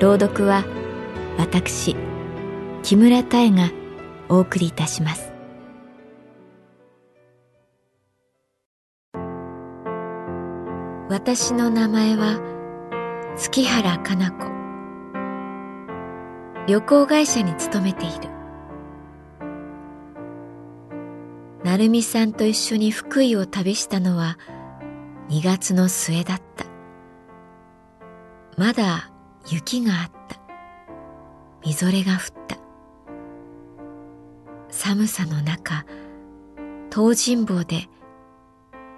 朗読は私木村多江がお送りいたします。私の名前は月原かな子。旅行会社に勤めている。成美さんと一緒に福井を旅したのは2月の末だった。まだ雪があった。みぞれが降った。寒さの中東尋坊で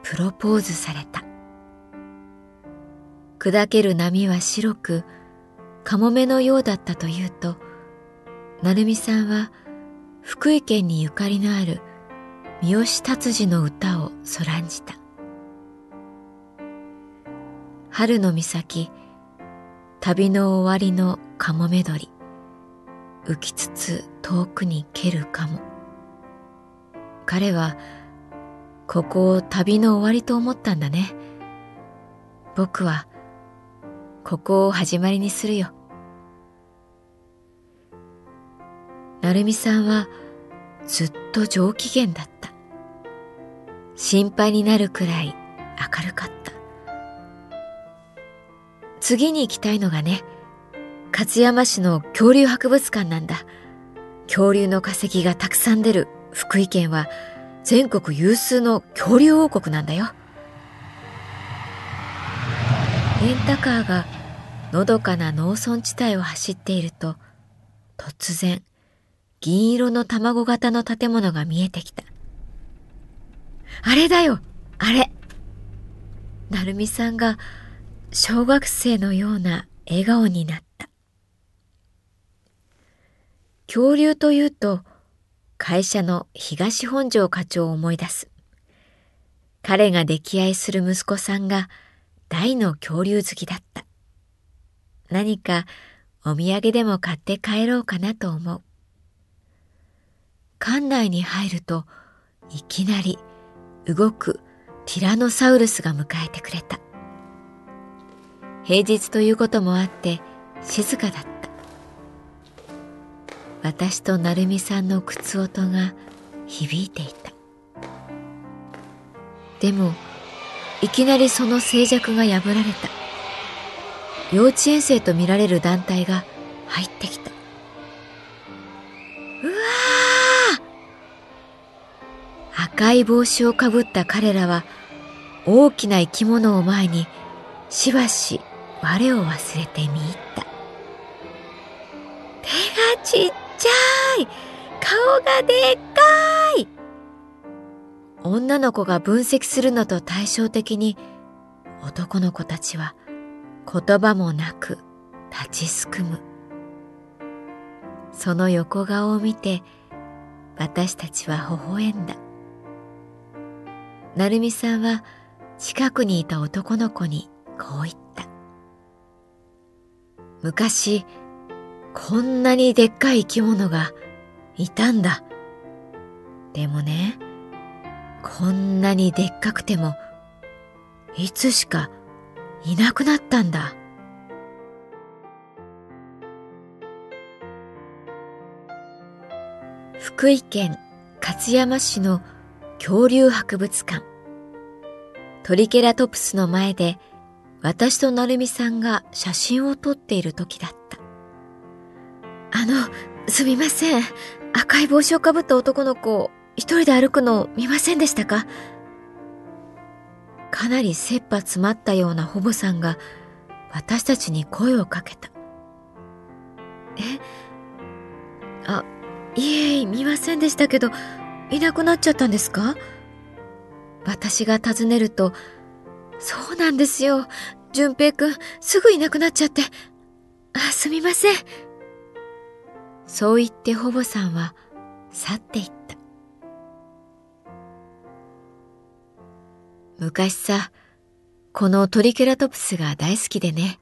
プロポーズされた。砕ける波は白くカモメのようだったというと成美さんは福井県にゆかりのある三好達治の歌をそらんじた。春の岬旅の終わりのカモメ鳥浮きつつ遠くに蹴るかも彼はここを旅の終わりと思ったんだね。僕はここを始まりにするよ。成美さんはずっと上機嫌だった。心配になるくらい明るかった。次に行きたいのがね勝山市の恐竜博物館なんだ。恐竜の化石がたくさん出る福井県は全国有数の恐竜王国なんだよ。レンタカーがのどかな農村地帯を走っていると突然銀色の卵型の建物が見えてきた。あれだよあれ。成美さんが小学生のような笑顔になった。恐竜というと会社の東本庄課長を思い出す。彼が溺愛する息子さんが大の恐竜好きだった。何かお土産でも買って帰ろうかなと思う。館内に入るといきなり動くティラノサウルスが迎えてくれた。平日ということもあって静かだった。私と成美さんの靴音が響いていた。でもいきなりその静寂が破られた。幼稚園生とみられる団体が入ってきた。うわ赤い帽子をかぶった彼らは大きな生き物を前にしばし我を忘れて見入った。手がちっちゃい。顔がでっかい。女の子が分析するのと対照的に男の子たちは言葉もなく立ちすくむ。その横顔を見て私たちは微笑んだ。成美さんは近くにいた男の子にこう言った。昔こんなにでっかい生き物がいたんだ。でもねこんなにでっかくてもいつしかいなくなったんだ。福井県勝山市の恐竜博物館。トリケラトプスの前で私と成美さんが写真を撮っている時だった。あの、すみません。赤い帽子をかぶった男の子、一人で歩くのを見ませんでしたか？かなり切羽詰まったようなほぼさんが私たちに声をかけた。え？あ、いえ、見ませんでしたけど、いなくなっちゃったんですか？私が尋ねると、そうなんですよ。淳平くん、すぐいなくなっちゃって。あ、すみません。そう言ってほぼさんは去っていった。昔さ、このトリケラトプスが大好きでね。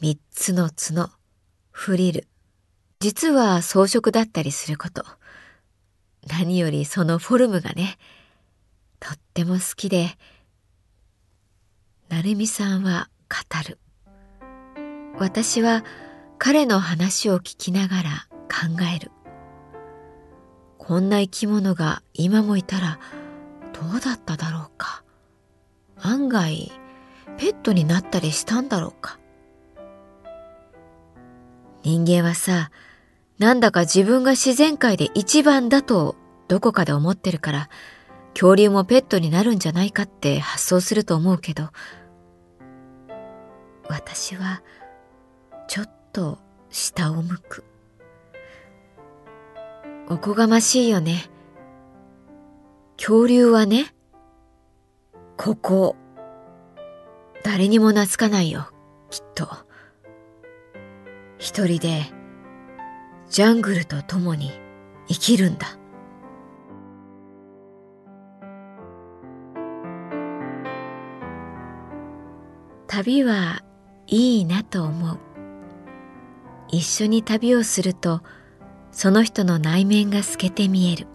三つの角、フリル。実は装飾だったりすること。何よりそのフォルムがね、とっても好きで、成美さんは語る。私は彼の話を聞きながら考える。こんな生き物が今もいたらどうだっただろうか。案外ペットになったりしたんだろうか。人間はさ、なんだか自分が自然界で一番だとどこかで思ってるから、恐竜もペットになるんじゃないかって発想すると思うけど、私はちょっと下を向く。おこがましいよね。恐竜はね、ここ、誰にも懐かないよ、きっと。一人で、ジャングルと共に生きるんだ。旅はいいなと思う。一緒に旅をするとその人の内面が透けて見える。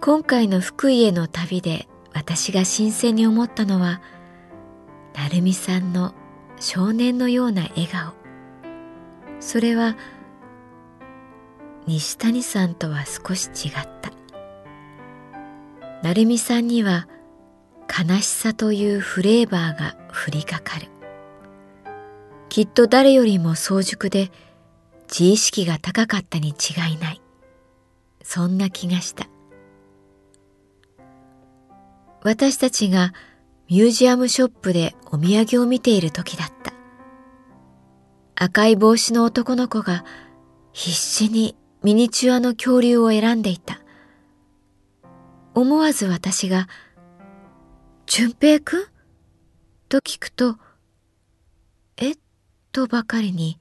今回の福井への旅で私が新鮮に思ったのは成美さんの少年のような笑顔。それは西谷さんとは少し違った。成美さんには悲しさというフレーバーが降りかかる。きっと誰よりも早熟で自意識が高かったに違いない。そんな気がした。私たちがミュージアムショップでお土産を見ている時だった。赤い帽子の男の子が必死にミニチュアの恐竜を選んでいた。思わず私が淳平くんと聞くと、えっとばかりに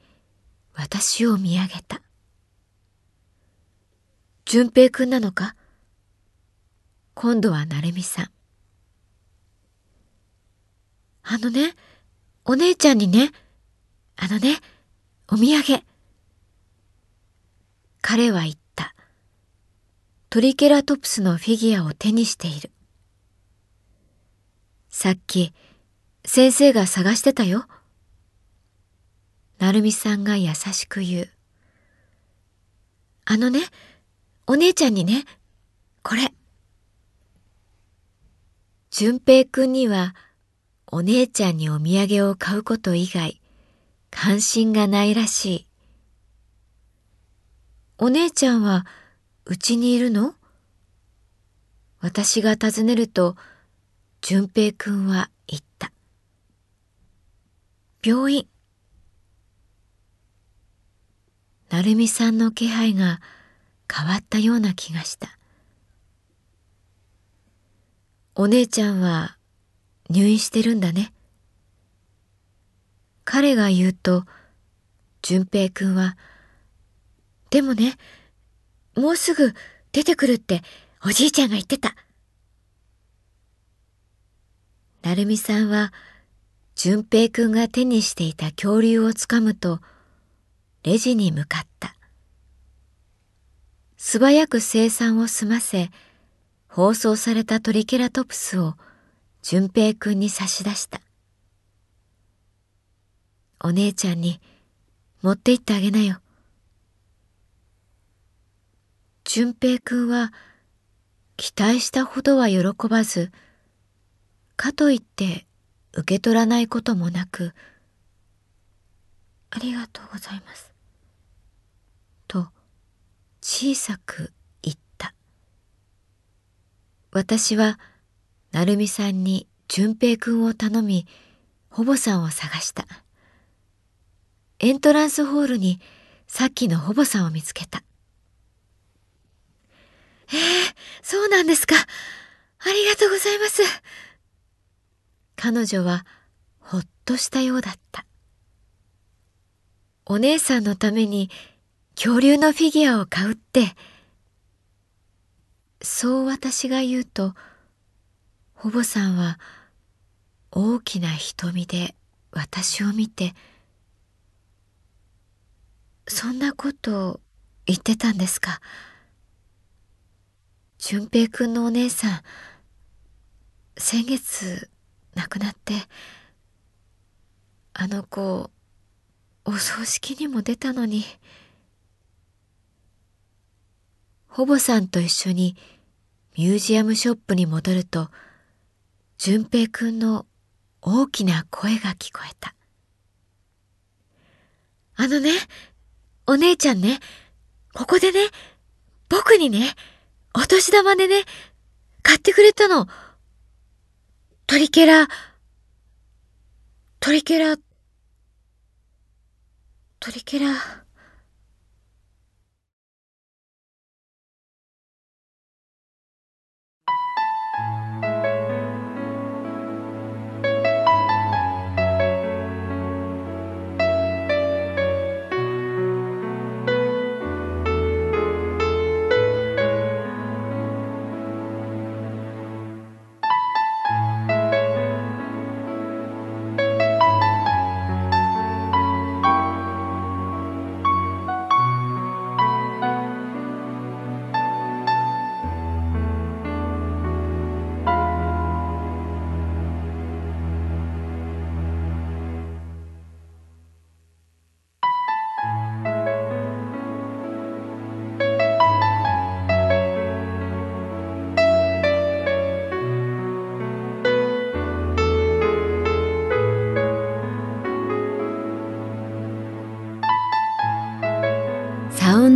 私を見上げた。淳平くんなのか？今度は成美さん。あのね、お姉ちゃんにね、あのね、お土産。彼は言った。トリケラトプスのフィギュアを手にしている。さっき、先生が探してたよ。成美さんが優しく言う。あのね、お姉ちゃんにね、これ。淳平くんには、お姉ちゃんにお土産を買うこと以外、関心がないらしい。お姉ちゃんは、うちにいるの？私が尋ねると、淳平くんは言った。病院。成美さんの気配が変わったような気がした。お姉ちゃんは入院してるんだね。彼が言うと、淳平くんは、でもね、もうすぐ出てくるっておじいちゃんが言ってた。成美さんは、淳平くんが手にしていた恐竜をつかむと、レジに向かった。素早く生産を済ませ、包装されたトリケラトプスを淳平くんに差し出した。お姉ちゃんに持って行ってあげなよ。淳平くんは期待したほどは喜ばず、かといって受け取らないこともなく、ありがとうございます。と小さく言った。私は成美さんに淳平くんを頼み、ほぼさんを探した。エントランスホールにさっきのほぼさんを見つけた。ええー、そうなんですか。ありがとうございます。彼女はほっとしたようだった。お姉さんのために恐竜のフィギュアを買うって、そう私が言うと、ほぼさんは大きな瞳で私を見て、そんなこと言ってたんですか。淳平くんのお姉さん、先月亡くなって、あの子、お葬式にも出たのに、ほぼさんと一緒にミュージアムショップに戻ると、淳平くんの大きな声が聞こえた。あのね、お姉ちゃんね、ここでね、僕にね、お年玉でね、買ってくれたの。トリケラ、トリケラ、トリケラ。